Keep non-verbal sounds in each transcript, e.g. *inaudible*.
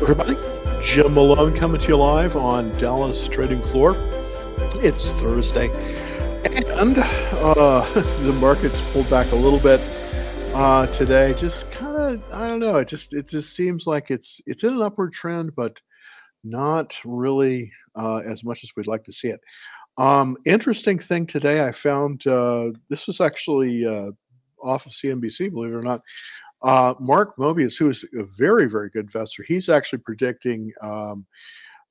everybody. Jim Malone coming to you live on Dallas Trading Floor. It's Thursday, and uh, *laughs* the market's pulled back a little bit uh, today. Just kind of, I don't know. It just it just seems like it's it's in an upward trend, but not really uh, as much as we'd like to see it. Um, interesting thing today, I found uh, this was actually uh, off of CNBC, believe it or not. Uh, Mark Mobius, who is a very, very good investor, he's actually predicting um,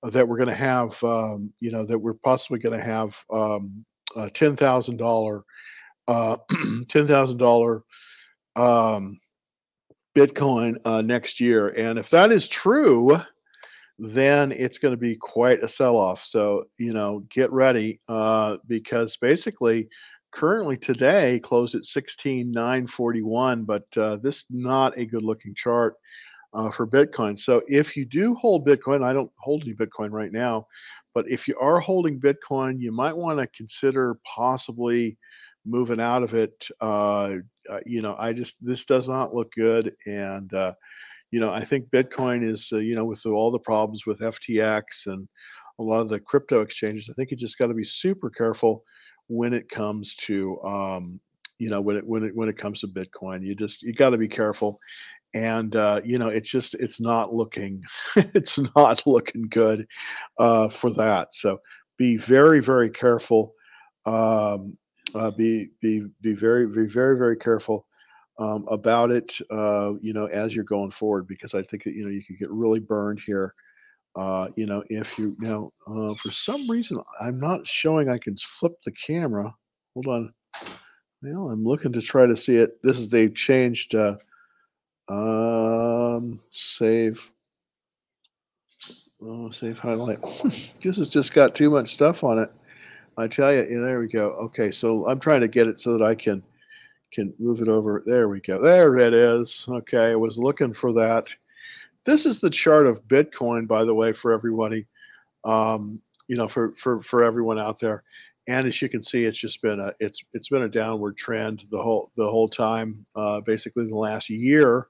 that we're going to have, um, you know, that we're possibly going to have um, a ten thousand dollar, uh, *clears throat* ten thousand dollar um, Bitcoin uh, next year, and if that is true, then it's going to be quite a sell-off. So you know, get ready uh, because basically currently today closed at 16,941, but uh, this not a good looking chart uh, for Bitcoin. So if you do hold Bitcoin, I don't hold any Bitcoin right now, but if you are holding Bitcoin, you might want to consider possibly moving out of it. Uh, uh, you know, I just, this does not look good. And, uh, you know, I think Bitcoin is, uh, you know, with all the problems with FTX and a lot of the crypto exchanges, I think you just got to be super careful when it comes to um, you know when it when it when it comes to Bitcoin. You just you got to be careful, and uh, you know it's just it's not looking *laughs* it's not looking good uh, for that. So be very very careful. Um, uh, be be be very be very very careful um, about it. Uh, you know as you're going forward because I think that, you know you could get really burned here. Uh, you know, if you now uh, for some reason I'm not showing I can flip the camera. Hold on. Well, I'm looking to try to see it. This is they've changed. Uh, um, save. Oh, save highlight. *laughs* this has just got too much stuff on it. I tell you. Yeah, there we go. Okay, so I'm trying to get it so that I can can move it over. There we go. There it is. Okay, I was looking for that. This is the chart of Bitcoin, by the way, for everybody. Um, you know, for for for everyone out there. And as you can see, it's just been a it's it's been a downward trend the whole the whole time. Uh, basically, the last year.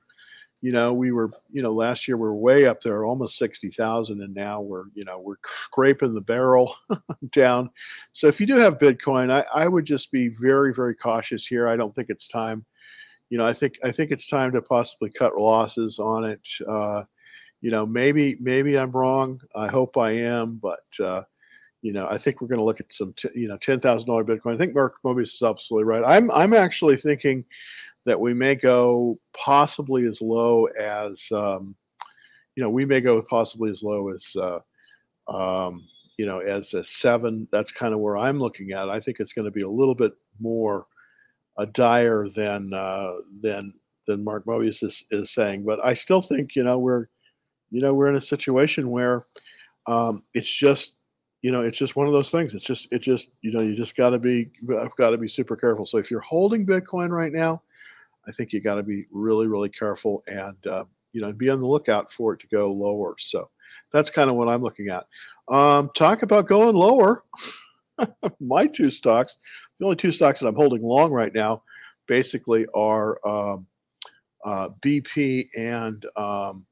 You know, we were you know last year we were way up there, almost sixty thousand, and now we're you know we're scraping the barrel *laughs* down. So if you do have Bitcoin, I, I would just be very very cautious here. I don't think it's time you know, I think I think it's time to possibly cut losses on it. Uh, you know, maybe maybe I'm wrong. I hope I am, but uh, you know, I think we're going to look at some, t- you know, ten thousand dollar Bitcoin. I think Mark Mobius is absolutely right. I'm I'm actually thinking that we may go possibly as low as, um, you know, we may go possibly as low as, uh, um, you know, as a seven. That's kind of where I'm looking at. I think it's going to be a little bit more dire than uh, than than Mark Mobius is, is saying. But I still think you know we're you know we're in a situation where um, it's just you know it's just one of those things. It's just it just you know you just got to be got to be super careful. So if you're holding Bitcoin right now, I think you got to be really really careful and uh, you know be on the lookout for it to go lower. So that's kind of what I'm looking at. Um, talk about going lower. *laughs* My two stocks the only two stocks that I'm holding long right now basically are um, uh, BP and um,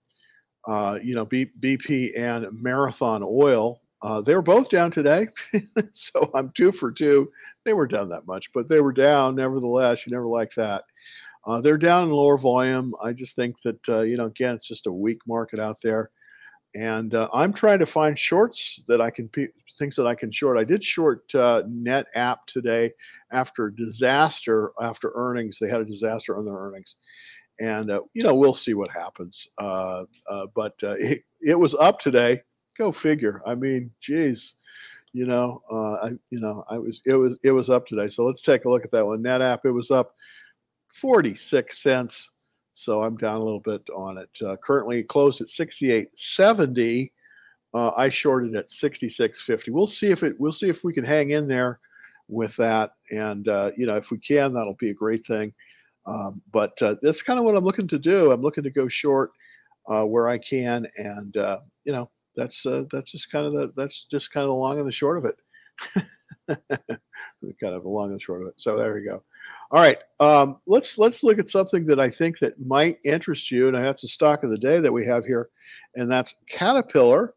uh, you know B, BP and Marathon Oil. Uh, they were both down today, *laughs* so I'm two for two. They were down that much, but they were down nevertheless. You never like that. Uh, they're down in lower volume. I just think that uh, you know again it's just a weak market out there and uh, I'm trying to find shorts that I can things that I can short. I did short uh, NetApp today after disaster after earnings. They had a disaster on their earnings, and uh, you know we'll see what happens. Uh, uh, but uh, *laughs* it, it was up today. Go figure. I mean, geez, you know, I you know I was it was it was up today. So let's take a look at that one. NetApp it was up 46 cents so I'm down a little bit on it. Uh, currently closed at 68.70. Uh, I shorted at 66.50. We'll see if it. We'll see if we can hang in there with that. And uh, you know, if we can, that'll be a great thing. Um, but uh, that's kind of what I'm looking to do. I'm looking to go short uh, where I can, and uh, you know, that's uh, that's just kind of the that's just kind of the long and the short of it. *laughs* kind of the long and short of it. So there we go. All right, um, let's let's look at something that I think that might interest you, and that's the stock of the day that we have here, and that's Caterpillar.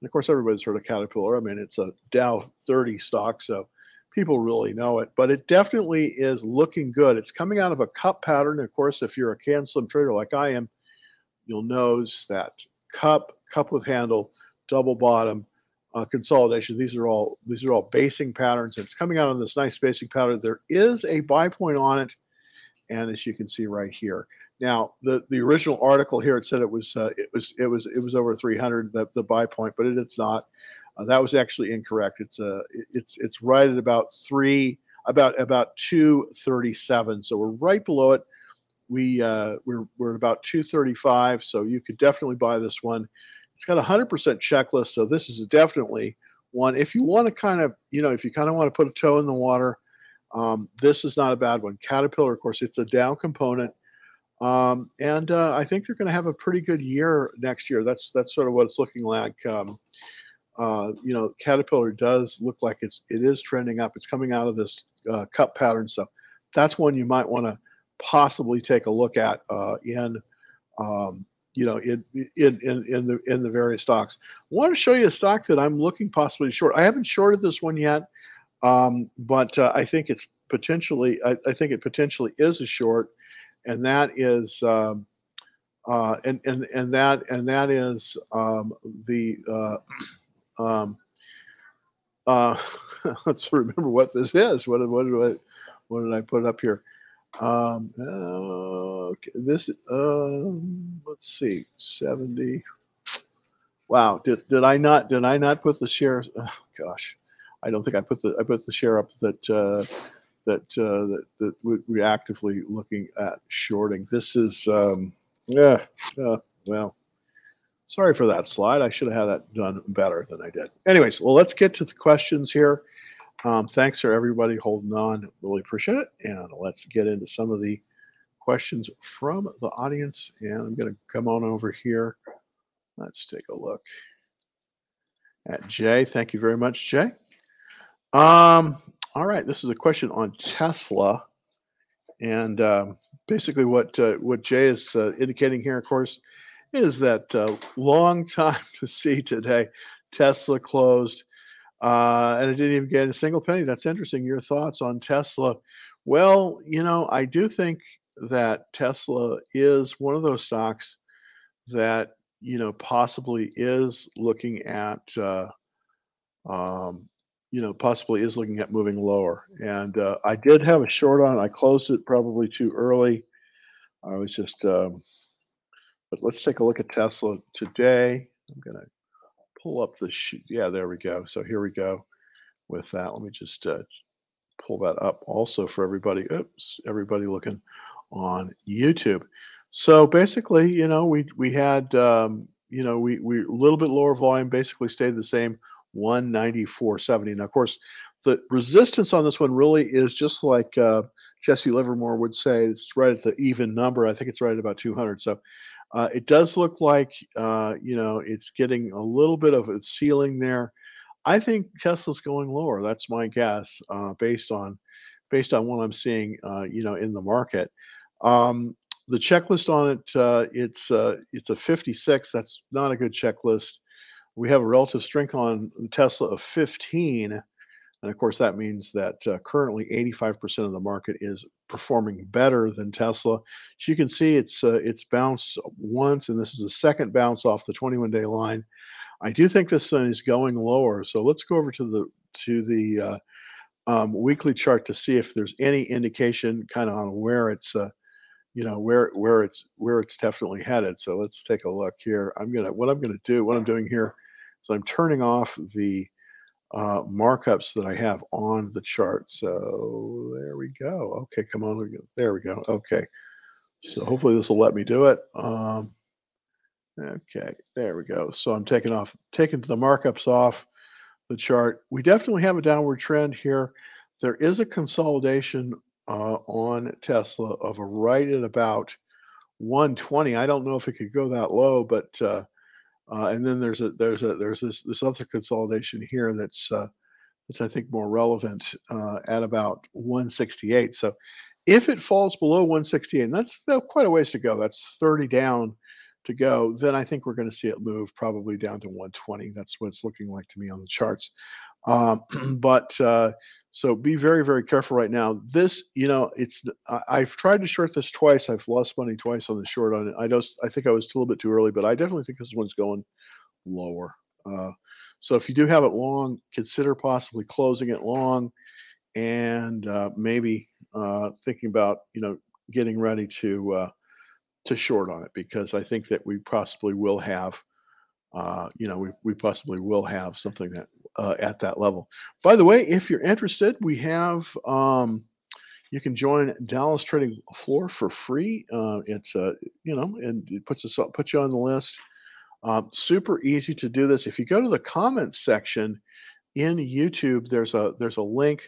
And of course, everybody's heard of Caterpillar. I mean, it's a Dow 30 stock, so people really know it. But it definitely is looking good. It's coming out of a cup pattern. Of course, if you're a can slim trader like I am, you'll notice that cup, cup with handle, double bottom, uh, consolidation. These are all these are all basing patterns. It's coming out on this nice basing pattern. There is a buy point on it, and as you can see right here. Now, the the original article here it said it was uh, it was it was it was over 300 the, the buy point, but it, it's not. Uh, that was actually incorrect. It's uh it's it's right at about three about about 237. So we're right below it. We uh, we're we're at about 235. So you could definitely buy this one. It's got a 100% checklist, so this is definitely one. If you want to kind of, you know, if you kind of want to put a toe in the water, um, this is not a bad one. Caterpillar, of course, it's a Dow component, um, and uh, I think they're going to have a pretty good year next year. That's that's sort of what it's looking like. Um, uh, you know, Caterpillar does look like it's it is trending up. It's coming out of this uh, cup pattern, so that's one you might want to possibly take a look at uh, in um, you know, in in in in the in the various stocks. I want to show you a stock that I'm looking possibly short. I haven't shorted this one yet, um, but uh, I think it's potentially. I, I, think it potentially is a short, and that is. Um, uh, and and and that and that is um, the uh, um, uh, *laughs* let's remember what this is. What what did I what did I put up here? Um, okay, this, um, let's see, 70. Wow. Did, did I not, did I not put the share? Oh, gosh, I don't think I put the, I put the share up that, uh, that, uh, that, that we're actively looking at shorting. This is, um, yeah, uh, well, sorry for that slide. I should have had that done better than I did. Anyways, well, let's get to the questions here. Um, thanks for everybody holding on. Really appreciate it. And let's get into some of the questions from the audience. And I'm going to come on over here. Let's take a look at Jay. Thank you very much, Jay. Um, all right, this is a question on Tesla, and um, basically what uh, what Jay is uh, indicating here, of course, is that uh, long *laughs* time to see today. Tesla closed uh, and it didn't even get a single penny. That's interesting. Your thoughts on Tesla? Well, you know, I do think that Tesla is one of those stocks that you know possibly is looking at uh, um, you know possibly is looking at moving lower. And uh, I did have a short on. I closed it probably too early. I was just. Um, but let's take a look at Tesla today. I'm gonna pull up the sheet. Yeah, there we go. So here we go with that. Let me just uh, pull that up also for everybody. Oops, everybody looking on YouTube. So basically, you know, we we had um, you know we we a little bit lower volume, basically stayed the same, 194.70. Now, of course, the resistance on this one really is just like uh, Jesse Livermore would say, it's right at the even number. I think it's right at about 200. So uh, it does look like uh, you know it's getting a little bit of a ceiling there. I think Tesla's going lower. That's my guess, uh, based on based on what I'm seeing, uh, you know, in the market. Um, the checklist on it, uh, it's it's a 56. That's not a good checklist. We have a relative strength on Tesla of 15 and of course, that means that uh, currently 85% of the market is performing better than Tesla. So you can see it's uh, it's bounced once, and this is a second bounce off the 21-day line. I do think this one is going lower. So let's go over to the to the uh, um, weekly chart to see if there's any indication kind of on where it's uh, you know where where it's where it's definitely headed. So let's take a look here. I'm gonna what I'm gonna do what I'm doing here is I'm turning off the uh, markups that I have on the chart. So there we go. Okay, come on. There we go. Okay. So hopefully this will let me do it. Um, okay, there we go. So I'm taking off, taking the markups off the chart. We definitely have a downward trend here. There is a consolidation uh, on Tesla of a right at about 120. I don't know if it could go that low, but uh, uh, and then there's a there's a there's this this other consolidation here that's uh, that's I think more relevant uh, at about 168. So if it falls below 168, and that's quite a ways to go, that's 30 down to go, then I think we're going to see it move probably down to 120. That's what it's looking like to me on the charts. Um, *clears throat* but uh, so be very, very careful right now. This, you know, it's I, I've tried to short this twice. I've lost money twice on the short on it. I just I think I was a little bit too early, but I definitely think this one's going lower. Uh, so if you do have it long, consider possibly closing it long, and uh, maybe uh, thinking about you know getting ready to uh, to short on it because I think that we possibly will have uh, you know we, we possibly will have something that uh, at that level. By the way, if you're interested, we have um, you can join Dallas Trading Floor for free. Uh, it's uh, you know and it puts us up, puts you on the list. Um, super easy to do this. If you go to the comments section in YouTube, there's a there's a link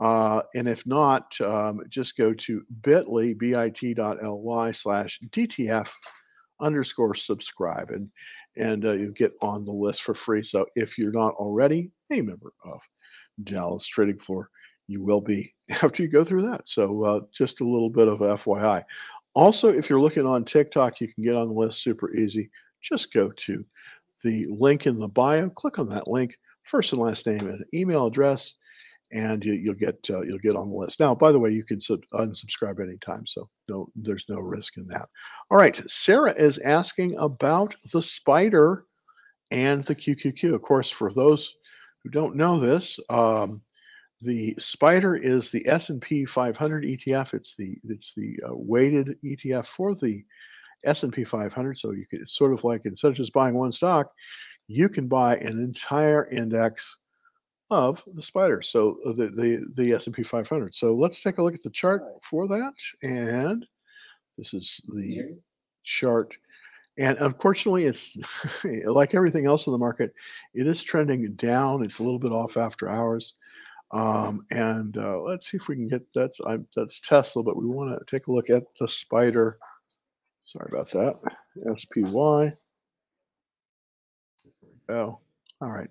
uh, and if not, um, just go to bit.ly, bit.ly slash DTF underscore subscribe and and uh, you get on the list for free. So if you're not already a member of Dallas Trading Floor, you will be *laughs* after you go through that. So uh, just a little bit of FYI. Also, if you're looking on TikTok, you can get on the list super easy. Just go to the link in the bio, click on that link, first and last name and email address and you, will get uh, you'll get on the list. Now, by the way, you can sub- unsubscribe anytime, so no, there's no risk in that. All right, Sarah is asking about the spider and the QQQ. Of course, for those who don't know this, um, the spider is the S&P 500 ETF. It's the it's the uh, weighted ETF for the S&P 500. So you could it's sort of like instead of just buying one stock, you can buy an entire index of the spider. So uh, the the the S&P 500. So let's take a look at the chart for that. And this is the chart. And unfortunately, it's *laughs* like everything else in the market, it is trending down. It's a little bit off after hours. Um, and uh, let's see if we can get that's I, that's Tesla, but we want to take a look at the spider. Sorry about that. SPY. Oh, all right.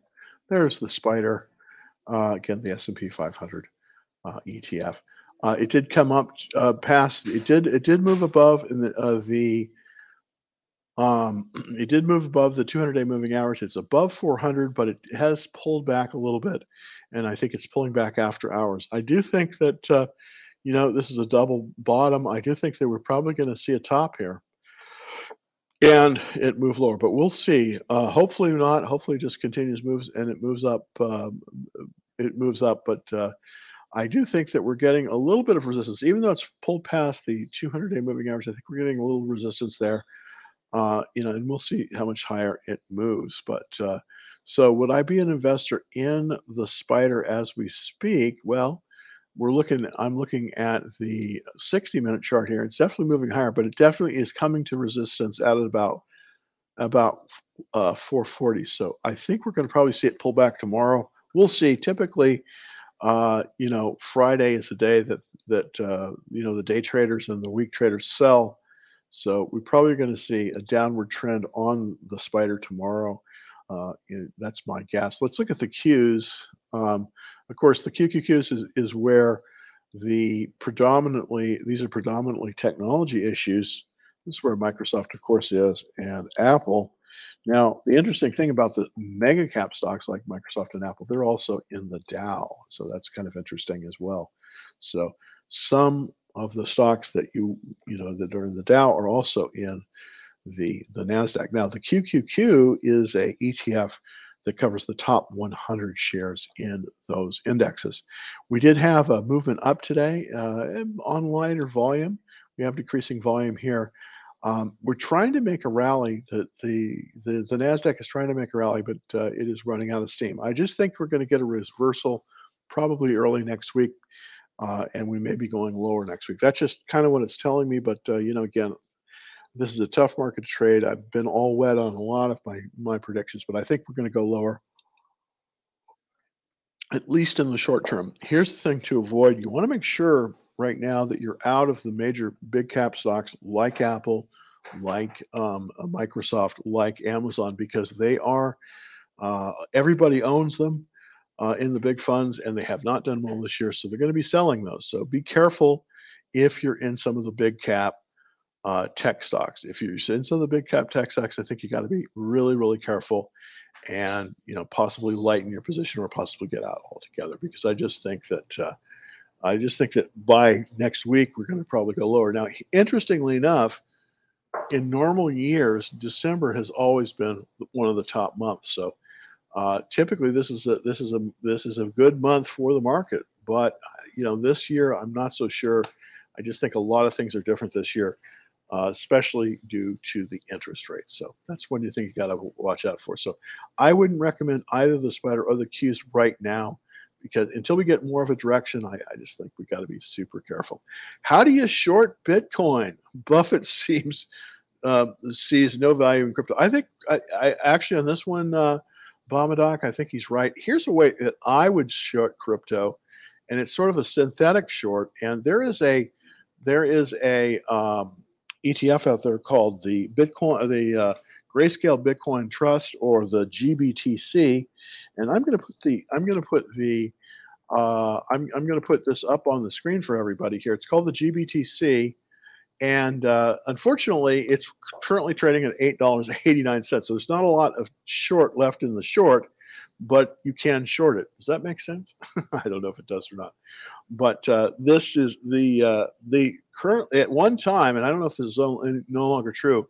There's the spider uh, again, the S&P 500 uh, ETF. Uh, it did come up uh, past. It did. It did move above in the uh, the. Um, *clears throat* it did move above the 200-day moving average. It's above 400, but it has pulled back a little bit, and I think it's pulling back after hours. I do think that, uh, you know, this is a double bottom. I do think that we're probably going to see a top here and it moved lower. But we'll see. Uh, hopefully not. Hopefully, it just continues moves and it moves up. Uh, it moves up, but uh, I do think that we're getting a little bit of resistance, even though it's pulled past the 200-day moving average. I think we're getting a little resistance there. Uh, you know, and we'll see how much higher it moves. But uh, so, would I be an investor in the spider as we speak? Well, we're looking i'm looking at the 60 minute chart here it's definitely moving higher but it definitely is coming to resistance at about about uh, 440 so i think we're going to probably see it pull back tomorrow we'll see. Typically uh, you know friday is the day that that uh, you know the day traders and the week traders sell. So we're probably going to see a downward trend on the spider tomorrow. Uh, that's my guess. Let's look at the qs. Um, of course, the QQQs is, is where the predominantly, these are predominantly technology issues. This is where Microsoft, of course, is, and Apple. Now, the interesting thing about the mega cap stocks like Microsoft and Apple, they're also in the Dow. So that's kind of interesting as well. So some of the stocks that you, you know, that are in the Dow are also in the, the NASDAQ. Now, the QQQ is a ETF that covers the top 100 shares in those indexes. We did have a movement up today uh, on lighter volume. We have decreasing volume here. Um, we're trying to make a rally. The, the, the, the NASDAQ is trying to make a rally, but uh, it is running out of steam. I just think we're going to get a reversal probably early next week. Uh, and we may be going lower next week. That's just kind of what it's telling me. But uh, you know, again, this is a tough market to trade. I've been all wet on a lot of my my predictions, but I think we're going to go lower, at least in the short term. Here's the thing to avoid: you want to make sure right now that you're out of the major big cap stocks like Apple, like um, Microsoft, like Amazon, because they are uh, everybody owns them. uh, in the big funds, and they have not done well this year, so they're going to be selling those. So be careful if you're in some of the big cap uh, tech stocks. If you're in some of the big cap tech stocks, I think you got to be really, really careful, and you know possibly lighten your position or possibly get out altogether. Because I just think that uh, I just think that by next week we're going to probably go lower. Now, interestingly enough, in normal years, December has always been one of the top months. So uh, typically, this is a this is a this is a good month for the market. But you know, this year I'm not so sure. I just think a lot of things are different this year, uh, especially due to the interest rates. So that's one you think you got to watch out for. So I wouldn't recommend either the spider or the Qs right now because until we get more of a direction, I, I just think we got to be super careful. How do you short Bitcoin? *laughs* Buffett seems uh, sees no value in crypto. I think I, I actually on this one. Uh, Bomadoc, I think he's right. Here's a way that I would short crypto, and it's sort of a synthetic short. And there is a there is a um, ETF out there called the Bitcoin, the uh, Grayscale Bitcoin Trust, or the GBTC. And I'm going to put the I'm going to put the uh, I'm I'm going to put this up on the screen for everybody here. It's called the GBTC. And uh, unfortunately, it's currently trading at $8.89. So there's not a lot of short left in the short, but you can short it. Does that make sense? *laughs* I don't know if it does or not. But uh, this is the uh, the current at one time, and I don't know if this is no longer true.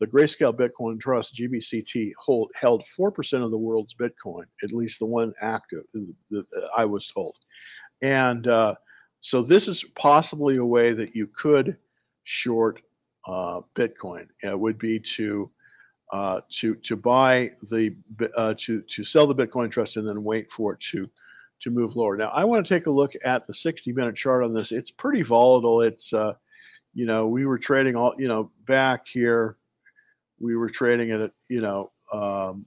The Grayscale Bitcoin Trust (GBTC) hold, held four percent of the world's Bitcoin, at least the one active that I was told. And uh, so this is possibly a way that you could short uh, Bitcoin. It would be to uh, to to buy the uh, to to sell the Bitcoin trust and then wait for it to to move lower. Now I want to take a look at the 60 minute chart on this. It's pretty volatile. It's uh, you know we were trading all you know back here. We were trading at you know um,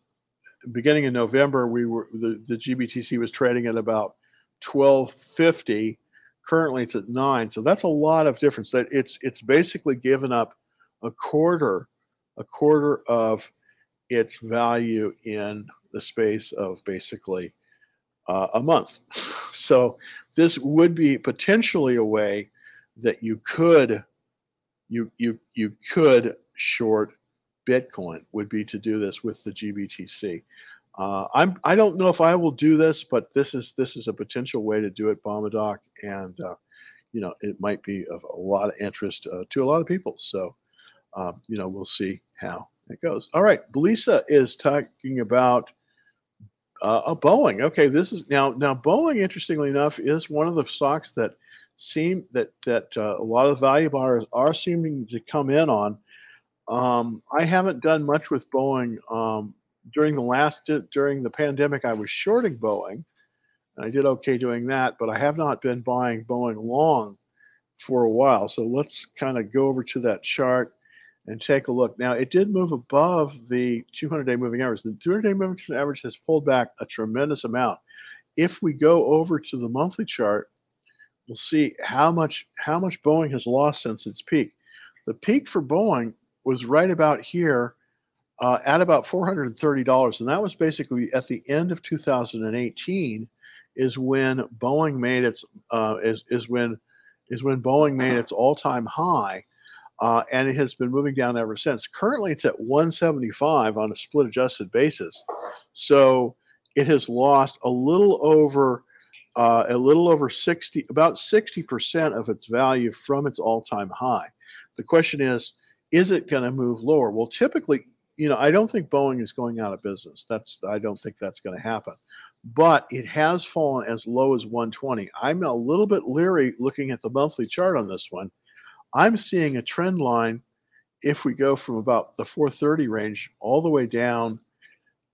beginning in November. We were the the GBTC was trading at about 1250 Currently, it's at nine, so that's a lot of difference. That it's it's basically given up a quarter, a quarter of its value in the space of basically uh, a month. *laughs* So this would be potentially a way that you could you you you could short Bitcoin would be to do this with the GBTC. Uh, I'm I don't know if I will do this, but this is this is a potential way to do it, Bomadoc, and uh, you know it might be of a lot of interest uh, to a lot of people. So um, you know we'll see how it goes. All right, Belisa is talking about uh, a Boeing. Okay, this is now now Boeing. Interestingly enough, is one of the stocks that seem that that uh, a lot of value buyers are seeming to come in on. Um, I haven't done much with Boeing. Um, during the last during the pandemic, I was shorting Boeing. I did okay doing that, but I have not been buying Boeing long for a while. So let's kind of go over to that chart and take a look. Now, it did move above the 200 day moving average. The 200 day moving average has pulled back a tremendous amount. If we go over to the monthly chart, we'll see how much how much Boeing has lost since its peak. The peak for Boeing was right about here uh, at about $430. And that was basically at the end of 2018 is when Boeing made its uh, is, is when is when Boeing made its all-time high. Uh, and it has been moving down ever since. Currently, it's at 175 on a split adjusted basis. So it has lost a little over uh, a little over 60, about 60% of its value from its all time high. The question is, is it going to move lower? Well, typically, you know, I don't think Boeing is going out of business. That's I don't think that's going to happen. But it has fallen as low as 120. I'm a little bit leery looking at the monthly chart on this one. I'm seeing a trend line if we go from about the 430 range all the way down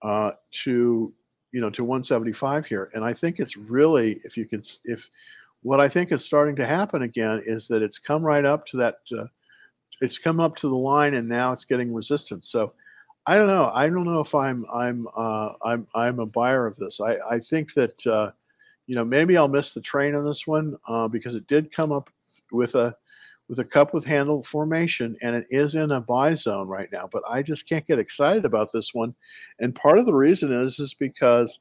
uh, to you know to 175 here and i think it's really if you can if what i think is starting to happen again is that it's come right up to that uh, it's come up to the line and now it's getting resistance so I don't know. I don't know if I'm I'm uh, I'm I'm a buyer of this. I I think that uh, you know maybe I'll miss the train on this one uh, because it did come up with a with a cup with handle formation and it is in a buy zone right now. But I just can't get excited about this one, and part of the reason is is because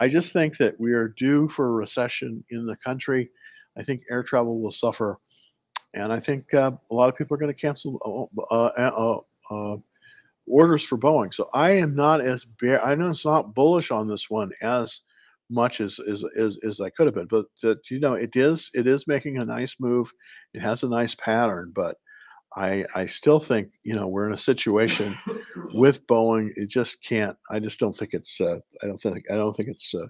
I just think that we are due for a recession in the country. I think air travel will suffer, and I think uh, a lot of people are going to cancel uh, uh, uh, uh, orders for Boeing. So I am not as bear. I know it's not bullish on this one as much as as as, as I could have been, but that you know it is it is making a nice move. It has a nice pattern, but I I still think you know we're in a situation *laughs* with Boeing. It just can't. I just don't think it's. Uh, I don't think. I don't think it's uh,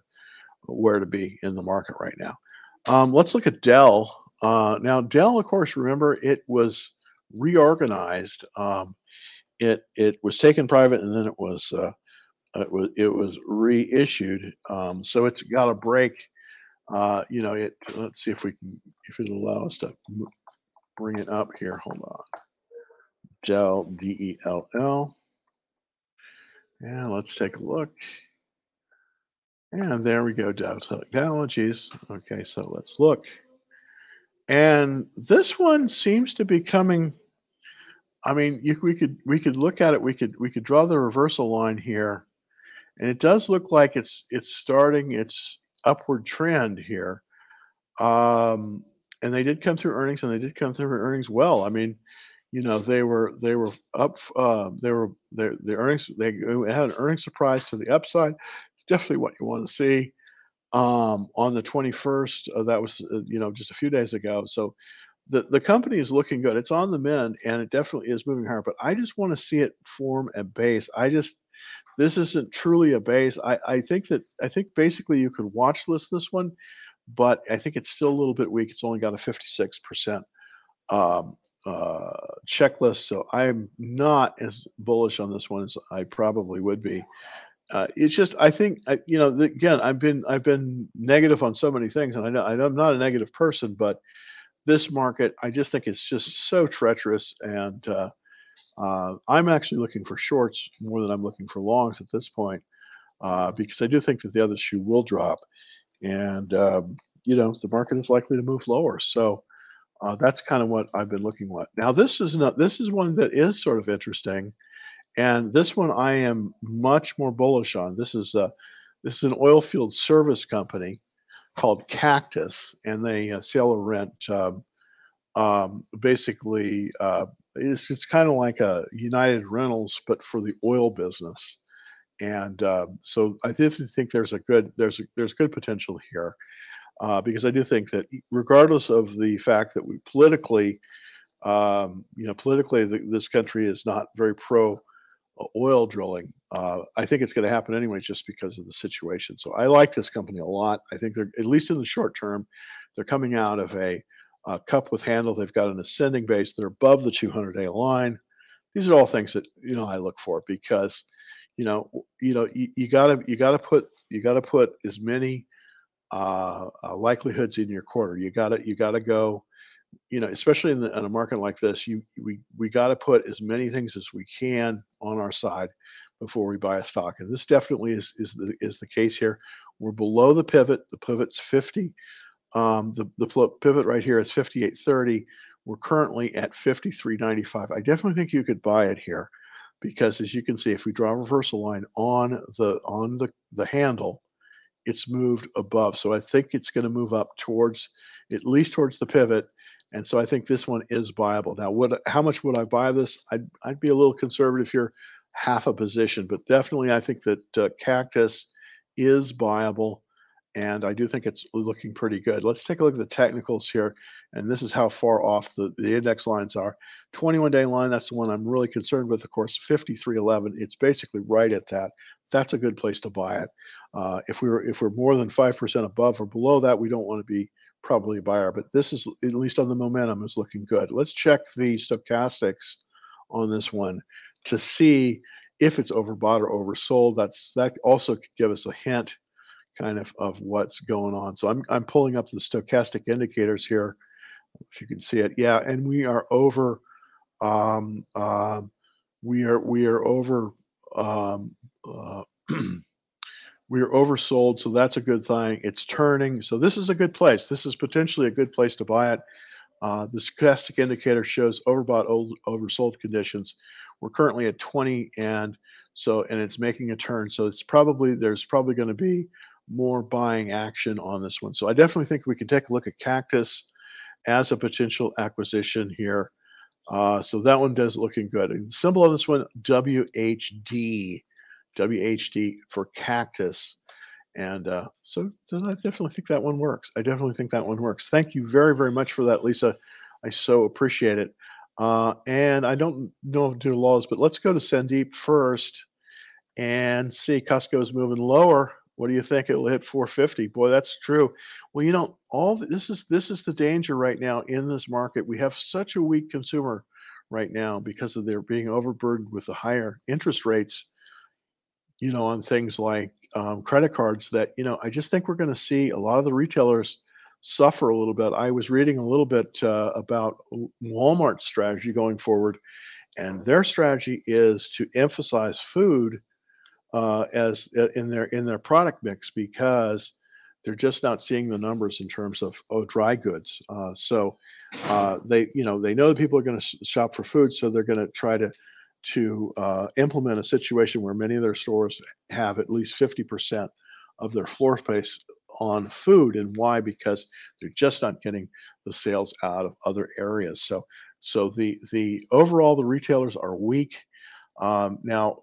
where to be in the market right now. Um, let's look at Dell. Uh, now Dell, of course, remember it was reorganized. Um, it it was taken private and then it was uh, it was it was reissued. Um, so it's got a break. Uh, you know, it. Let's see if we can if it'll allow us to bring it up here. Hold on. Dell, D E L L. And let's take a look. And there we go, Dell Technologies. Okay, so let's look. And this one seems to be coming. I mean, you, we could we could look at it. We could we could draw the reversal line here, and it does look like it's it's starting its upward trend here. Um, and they did come through earnings, and they did come through earnings well. I mean, you know, they were they were up. Uh, they were the earnings. They had an earnings surprise to the upside. Definitely what you want to see. Um, on the 21st, uh, that was uh, you know just a few days ago. So the the company is looking good. It's on the mend, and it definitely is moving higher. But I just want to see it form a base. I just this isn't truly a base. I I think that I think basically you could watch list this one but I think it's still a little bit weak. It's only got a 56% um, uh, checklist, so I'm not as bullish on this one as I probably would be. Uh, it's just I think I, you know again I've been I've been negative on so many things, and I know I'm not a negative person, but this market I just think it's just so treacherous, and uh, uh, I'm actually looking for shorts more than I'm looking for longs at this point uh, because I do think that the other shoe will drop and um, you know the market is likely to move lower. So uh, that's kind of what I've been looking at. Now this is not this is one that is sort of interesting, and this one I am much more bullish on. This is a this is an oil field service company called Cactus, and they uh, sell or rent um, um, basically. Uh, it's, it's kind of like a United Rentals, but for the oil business and um, so I do think there's a good there's a, there's good potential here uh, because I do think that regardless of the fact that we politically, um, you know, politically the, this country is not very pro oil drilling. Uh, I think it's going to happen anyway, just because of the situation. So I like this company a lot. I think they're at least in the short term, they're coming out of a, a cup with handle. They've got an ascending base. They're above the 200 day line. These are all things that you know I look for because you know, you know, you, gotta you gotta put you gotta put as many uh, uh, likelihoods in your quarter. You gotta you gotta go, you know, especially in, the, in a market like this, you we we gotta put as many things as we can on our side before we buy a stock. And this definitely is is the is the case here. We're below the pivot. The pivot's 50. Um, the the pivot right here is 58.30. We're currently at 53.95. I definitely think you could buy it here because as you can see, if we draw a reversal line on the on the, the handle, it's moved above. So I think it's going to move up towards at least towards the pivot. And so I think this one is viable. Now, what how much would I buy this? I'd, I'd be a little conservative here, half a position, but definitely I think that uh, Cactus is viable and I do think it's looking pretty good. Let's take a look at the technicals here, and this is how far off the, the index lines are. 21 day line, that's the one I'm really concerned with, of course, 5311. It's basically right at that. That's a good place to buy it. Uh, if we're if we're more than five percent above or below that, we don't want to be probably a buyer. But this is at least on the momentum is looking good. Let's check the stochastics on this one to see if it's overbought or oversold. That's that also could give us a hint kind of of what's going on. So I'm I'm pulling up the stochastic indicators here, if you can see it. Yeah, and we are over. Um, uh, we are we are over. Um, uh, *clears throat* we are oversold, so that's a good thing. It's turning, so this is a good place. This is potentially a good place to buy it. Uh, the stochastic indicator shows overbought, old, oversold conditions. We're currently at 20, and so and it's making a turn. So it's probably there's probably going to be more buying action on this one. So I definitely think we can take a look at Cactus as a potential acquisition here. Uh, so that one does looking good. And symbol on this one, WHD, WHD for Cactus. And uh, so, I definitely think that one works. I definitely think that one works. Thank you very, very much for that, Lisa. I so appreciate it. Uh, and I don't know if do laws, but let's go to Sandeep first and see Costco is moving lower. What do you think? It'll hit 450. Boy, that's true. Well, you know, all this is this is the danger right now in this market. We have such a weak consumer right now because of their being overburdened with the higher interest rates. You know, on things like um, credit cards. That you know, I just think we're going to see a lot of the retailers suffer a little bit. I was reading a little bit uh, about Walmart's strategy going forward, and their strategy is to emphasize food uh, as uh, in their in their product mix because they're just not seeing the numbers in terms of oh dry goods. Uh, so uh, they you know they know that people are going to shop for food, so they're going to try to to uh, implement a situation where many of their stores have at least fifty percent of their floor space on food and why? Because they're just not getting the sales out of other areas. So so the the overall the retailers are weak. Um, now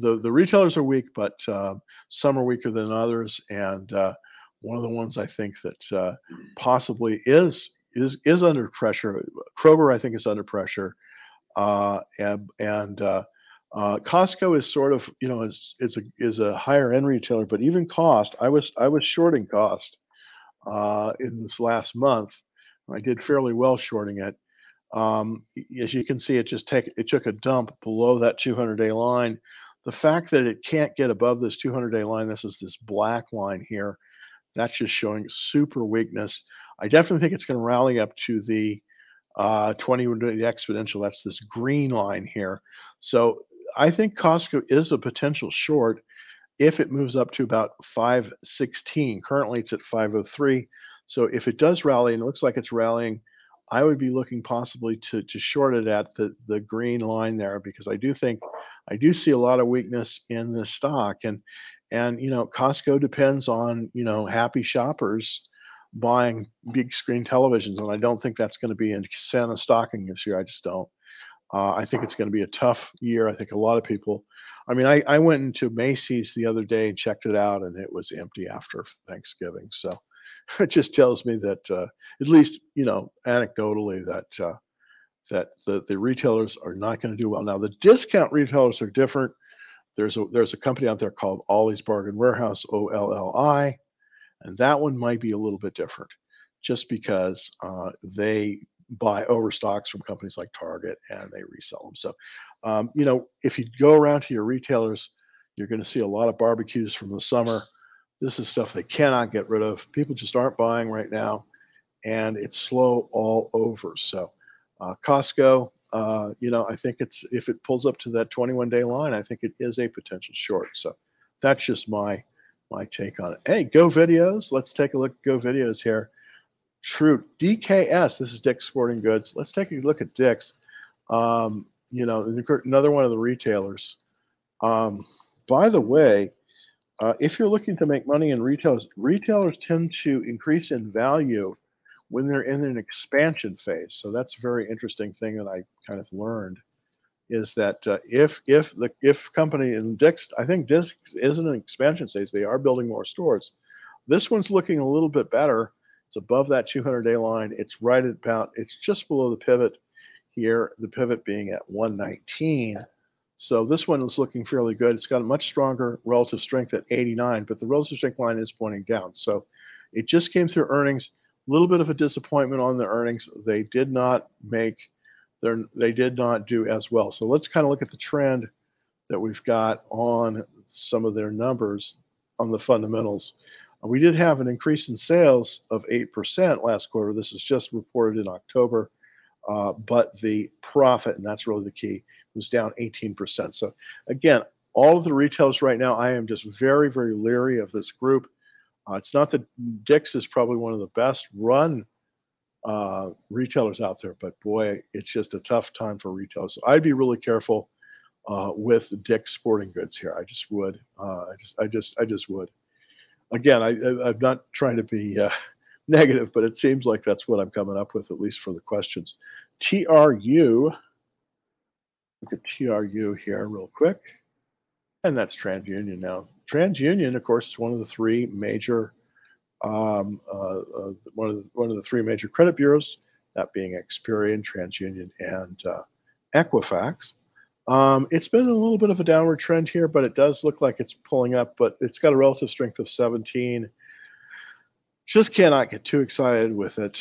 the the retailers are weak but uh, some are weaker than others and uh, one of the ones i think that uh, possibly is is is under pressure kroger i think is under pressure uh, and and uh, uh, Costco is sort of, you know, is is a is a higher end retailer, but even cost, I was I was shorting cost uh, in this last month. I did fairly well shorting it. Um, as you can see, it just take it took a dump below that 200 day line. The fact that it can't get above this 200 day line, this is this black line here, that's just showing super weakness. I definitely think it's going to rally up to the uh, 20 the exponential. That's this green line here. So I think Costco is a potential short if it moves up to about 516. Currently, it's at 503. So if it does rally, and it looks like it's rallying, I would be looking possibly to to short it at the the green line there because I do think I do see a lot of weakness in the stock and and you know Costco depends on you know happy shoppers buying big screen televisions and I don't think that's going to be in Santa stocking this year. I just don't. Uh, I think it's going to be a tough year. I think a lot of people. I mean, I, I went into Macy's the other day and checked it out, and it was empty after Thanksgiving. So *laughs* it just tells me that, uh, at least you know, anecdotally, that uh, that the, the retailers are not going to do well. Now, the discount retailers are different. There's a there's a company out there called Ollie's Bargain Warehouse, O L L I, and that one might be a little bit different, just because uh, they buy overstocks from companies like Target and they resell them. So, um, you know, if you go around to your retailers, you're going to see a lot of barbecues from the summer. This is stuff they cannot get rid of. People just aren't buying right now, and it's slow all over. So, uh, Costco, uh, you know, I think it's if it pulls up to that 21 day line, I think it is a potential short. So, that's just my my take on it. Hey, Go Videos, let's take a look at Go Videos here. True. DKS, this is Dick's Sporting Goods. Let's take a look at Dick's. Um, you know, another one of the retailers. Um, by the way, uh, if you're looking to make money in retailers, retailers tend to increase in value when they're in an expansion phase. So that's a very interesting thing that I kind of learned is that uh, if if the if company in Dick's, I think Dick's is in an expansion stage; They are building more stores. This one's looking a little bit better it's above that 200 day line. It's right at about, it's just below the pivot here, the pivot being at 119. So this one is looking fairly good. It's got a much stronger relative strength at 89, but the relative strength line is pointing down. So it just came through earnings. A little bit of a disappointment on the earnings. They did not make their, they did not do as well. So let's kind of look at the trend that we've got on some of their numbers on the fundamentals. We did have an increase in sales of 8% last quarter. This is just reported in October. Uh, but the profit, and that's really the key, was down 18%. So again, all of the retailers right now, I am just very, very leery of this group. Uh, it's not that Dick's is probably one of the best run uh, retailers out there, but boy, it's just a tough time for retailers. So I'd be really careful uh, with Dick's Sporting Goods here. I just would. Uh, I just, I just, I just would. again, I, am not trying to be uh, *laughs* negative, but it seems like that's what I'm coming up with, at least for the questions. TRU, look at TRU here real quick. And that's TransUnion now. TransUnion, of course, is one of the three major, um, uh, uh, one of the, one of the three major credit bureaus, that being Experian, TransUnion, and uh, Equifax. Um, it's been a little bit of a downward trend here, but it does look like it's pulling up. But it's got a relative strength of 17. Just cannot get too excited with it.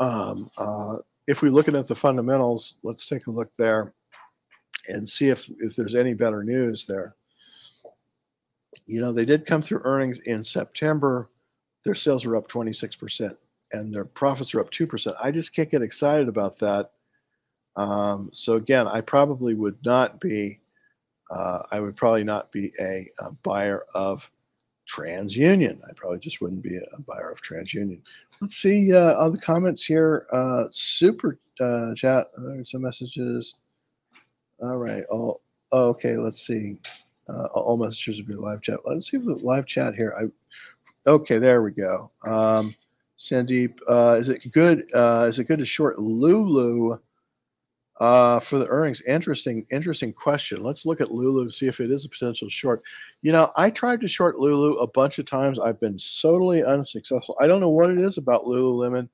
Um, uh, if we're looking at the fundamentals, let's take a look there and see if, if there's any better news there. You know, they did come through earnings in September. Their sales are up 26% and their profits are up 2%. I just can't get excited about that um, so again, I probably would not be, uh, I would probably not be a, a, buyer of TransUnion. I probably just wouldn't be a buyer of TransUnion. Let's see uh, all the comments here. Uh, super uh, chat. There's some messages. All right. All okay. Let's see. Uh, all messages will be live chat. Let's see if the live chat here. I okay. There we go. Um, Sandeep, uh, is it good? Uh, is it good to short Lulu? Uh, for the earnings, interesting, interesting question. Let's look at Lulu see if it is a potential short. You know, I tried to short Lulu a bunch of times. I've been totally unsuccessful. I don't know what it is about Lululemon.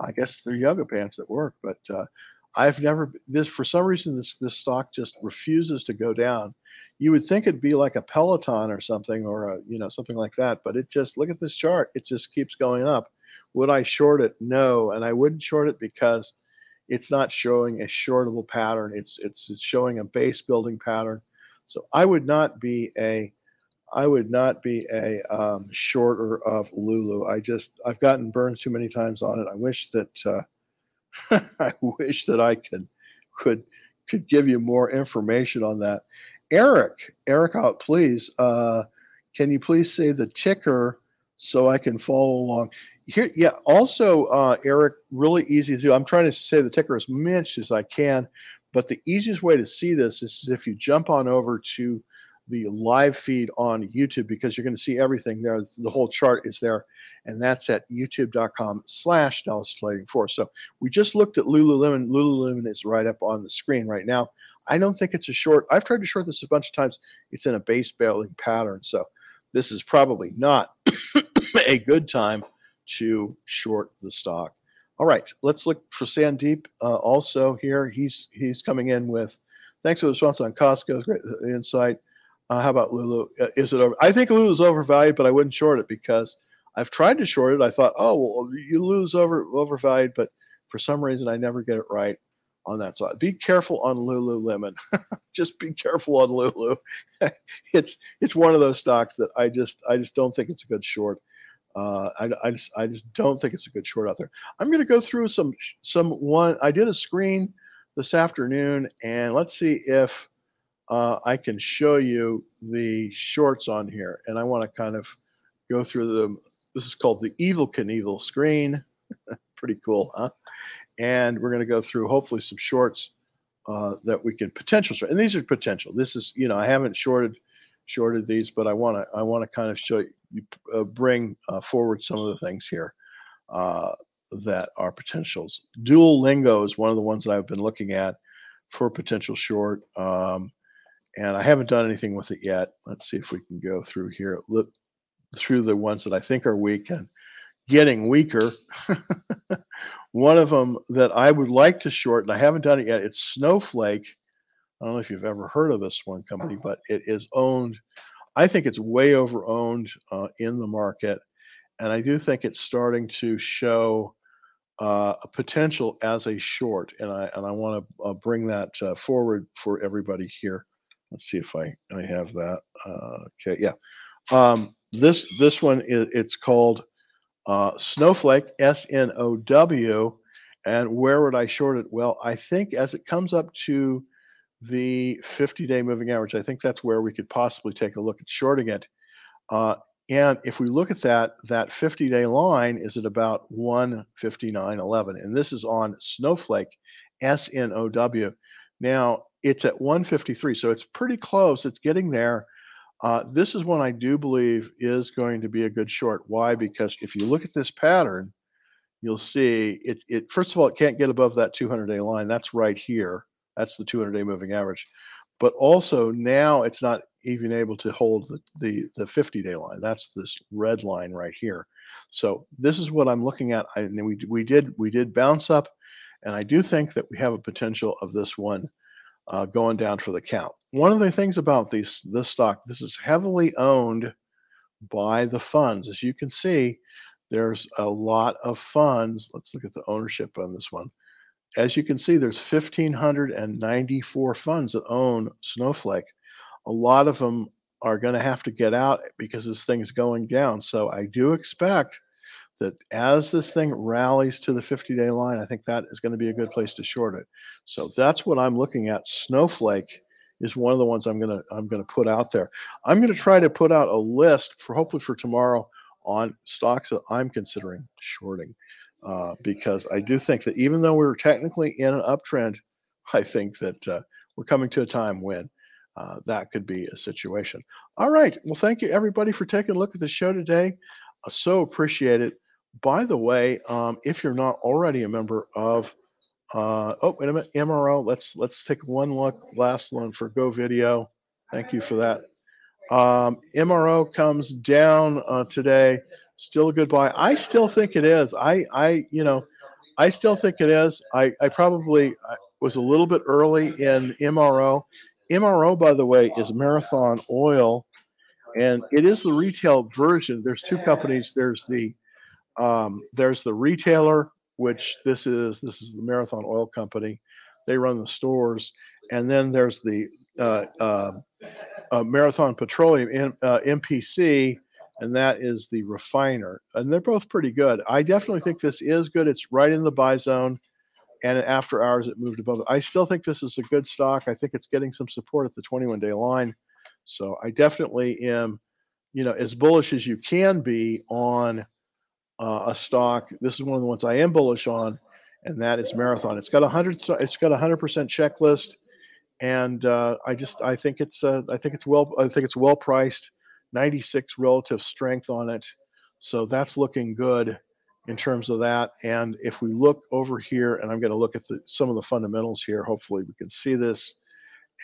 I guess they're yoga pants that work, but uh, I've never this for some reason this this stock just refuses to go down. You would think it'd be like a Peloton or something, or a you know something like that, but it just look at this chart. It just keeps going up. Would I short it? No, and I wouldn't short it because it's not showing a shortable pattern. It's, it's, it's showing a base building pattern. So I would not be a I would not be a um, shorter of Lulu. I just I've gotten burned too many times on it. I wish that uh, *laughs* I wish that I could could could give you more information on that. Eric, Eric out, please. Uh, can you please say the ticker so I can follow along? here, yeah. Also, uh, Eric, really easy to do. I'm trying to say the ticker as much as I can, but the easiest way to see this is if you jump on over to the live feed on YouTube because you're going to see everything there. The whole chart is there, and that's at youtube.com slash Dallas Trading Floor. So we just looked at Lululemon. Lululemon is right up on the screen right now. I don't think it's a short. I've tried to short this a bunch of times. It's in a base building pattern. So this is probably not *coughs* a good time to short the stock. All right, let's look for Sandeep uh, also here. He's he's coming in with thanks for the response on Costco. Great uh, insight. Uh, how about Lulu? Uh, is it over? I think Lulu's overvalued, but I wouldn't short it because I've tried to short it. I thought, oh, well, you lose over overvalued, but for some reason I never get it right on that side. Be careful on Lululemon. *laughs* just be careful on Lulu. *laughs* it's it's one of those stocks that I just I just don't think it's a good short. Uh, I, I, just I just don't think it's a good short out there. I'm going to go through some some one. I did a screen this afternoon, and let's see if uh, I can show you the shorts on here. And I want to kind of go through them. This is called the Evel Knievel screen. *laughs* Pretty cool, huh? And we're going to go through hopefully some shorts uh, that we can potential. Short. And these are potential. This is you know I haven't shorted shorted these, but I want to I want to kind of show you uh, bring uh, forward some of the things here uh, that are potentials. Duolingo is one of the ones that I've been looking at for potential short, um, and I haven't done anything with it yet. Let's see if we can go through here, look through the ones that I think are weak and getting weaker. one of them that I would like to short, and I haven't done it yet, it's Snowflake. I don't know if you've ever heard of this one company, but it is owned I think it's way over owned uh, in the market, and I do think it's starting to show uh, a potential as a short, and I and I want to uh, bring that uh, forward for everybody here. Let's see if I I have that. Uh, okay, yeah. Um, this this one is it's called uh, Snowflake S N O W, and where would I short it? Well, I think as it comes up to the 50 day moving average. I think that's where we could possibly take a look at shorting it. Uh, and if we look at that, that 50 day line is at about 159.11. And this is on Snowflake, S N O W. Now it's at 153. So it's pretty close. It's getting there. Uh, this is one I do believe is going to be a good short. Why? Because if you look at this pattern, you'll see it, it first of all, it can't get above that 200 day line. That's right here. That's the 200 day moving average. But also now it's not even able to hold the, the, the 50 day line. That's this red line right here. So this is what I'm looking at. I, and we, we did we did bounce up, and I do think that we have a potential of this one uh, going down for the count. One of the things about these this stock, this is heavily owned by the funds. As you can see, there's a lot of funds. Let's look at the ownership on this one. As you can see, there's 1,594 funds that own Snowflake. A lot of them are going to have to get out because this thing's going down. So I do expect that as this thing rallies to the 50 day line, I think that is going to be a good place to short it. So that's what I'm looking at. Snowflake is one of the ones I'm going to I'm going to put out there. I'm going to try to put out a list for hopefully for tomorrow on stocks that I'm considering shorting uh, because I do think that even though we're technically in an uptrend, *laughs* I think that uh, we're coming to a time when uh, that could be a situation. All right. Well, thank you everybody for taking a look at the show today. I so appreciate it. By the way, um, if you're not already a member of, uh, oh wait a minute, MRO. Let's let's take one look. Last one for Go Video. Thank you for that. Um, MRO comes down uh, today. Still a good buy. I still think it is. I I you know, I still think it is. I I probably was a little bit early in MRO. MRO, by the way, is Marathon Oil, and it is the retail version. There's two companies. There's the um, there's the retailer, which this is this is the Marathon Oil Company. They run the stores, and then there's the uh, uh, uh, Marathon Petroleum M- MPC, and that is the refiner. And they're both pretty good. I definitely think this is good. It's right in the buy zone. And after hours, it moved above. I still think this is a good stock. I think it's getting some support at the 21 day line. So I definitely am, you know, as bullish as you can be on uh, a stock. This is one of the ones I am bullish on, and that is Marathon. It's got a hundred. It's got a hundred percent checklist, and uh, I just I think it's uh, I think it's well I think it's well priced. 96 relative strength on it, so that's looking good in terms of that. And if we look over here, and I'm going to look at the, some of the fundamentals here. Hopefully, we can see this,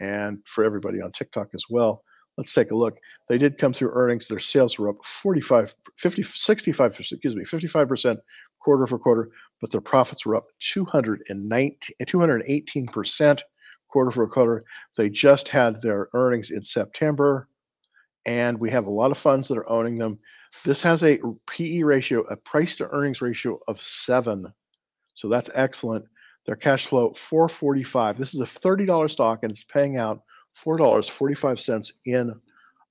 and for everybody on TikTok as well. Let's take a look. They did come through earnings. Their sales were up 45, 50, 65, excuse me, 55% quarter for quarter, but their profits were up 219, 218% quarter for quarter. They just had their earnings in September, and we have a lot of funds that are owning them. This has a PE ratio, a price to earnings ratio of seven. So that's excellent. Their cash flow, 445. This is a $30 stock and it's paying out four dollars forty five cents in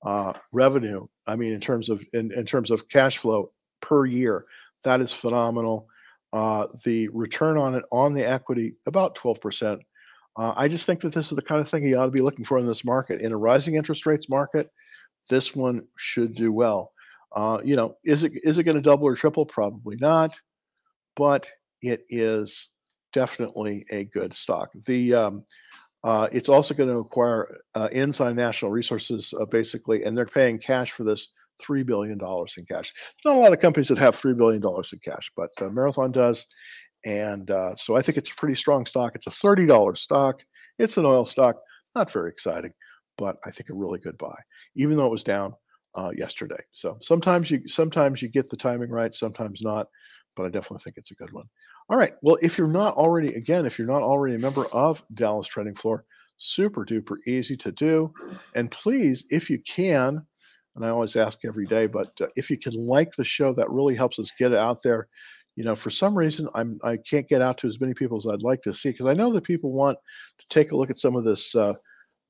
uh, revenue. I mean, in terms of in, in terms of cash flow per year, that is phenomenal. Uh, the return on it on the equity about twelve percent. Uh, I just think that this is the kind of thing you ought to be looking for in this market. In a rising interest rates market, this one should do well. Uh, you know, is it is it going to double or triple? Probably not, but it is definitely a good stock. The um, uh, it's also going to acquire uh, Ensign Natural Resources, uh, basically, and they're paying cash for this $3 billion in cash. There's not a lot of companies that have $3 billion in cash, but uh, Marathon does. And uh, so I think it's a pretty strong stock. It's a $30 stock. It's an oil stock. Not very exciting, but I think a really good buy, even though it was down uh, yesterday. So sometimes you sometimes you get the timing right, sometimes not, but I definitely think it's a good one. All right. Well, if you're not already, again, if you're not already a member of Dallas Trading Floor, super duper easy to do. And please, if you can, and I always ask every day, but uh, if you can like the show, that really helps us get it out there. You know, for some reason, I'm I can't get out to as many people as I'd like to see because I know that people want to take a look at some of this uh,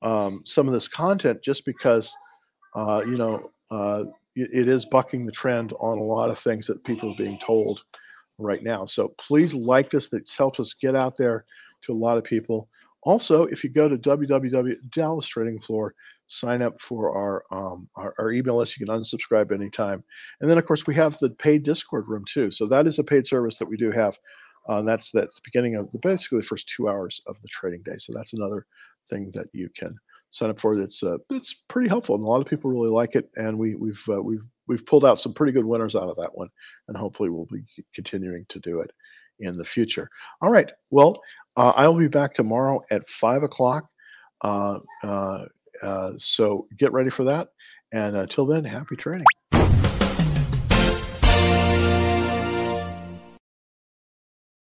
um, some of this content just because uh, you know uh, it, it is bucking the trend on a lot of things that people are being told right now. So please like this. That helps us get out there to a lot of people. Also, if you go to www Dallas Trading Floor, sign up for our, um, our, our email list. You can unsubscribe anytime. And then, of course, we have the paid Discord room too. So that is a paid service that we do have. Uh, and that's that's the beginning of the basically the first two hours of the trading day. So that's another thing that you can sign up for. It's uh, it's pretty helpful, and a lot of people really like it. And we we've uh, we've we've pulled out some pretty good winners out of that one, and hopefully we'll be continuing to do it in the future. All right. Well, uh, I will be back tomorrow at five o'clock. Uh, uh, uh, so get ready for that. And until then, happy trading.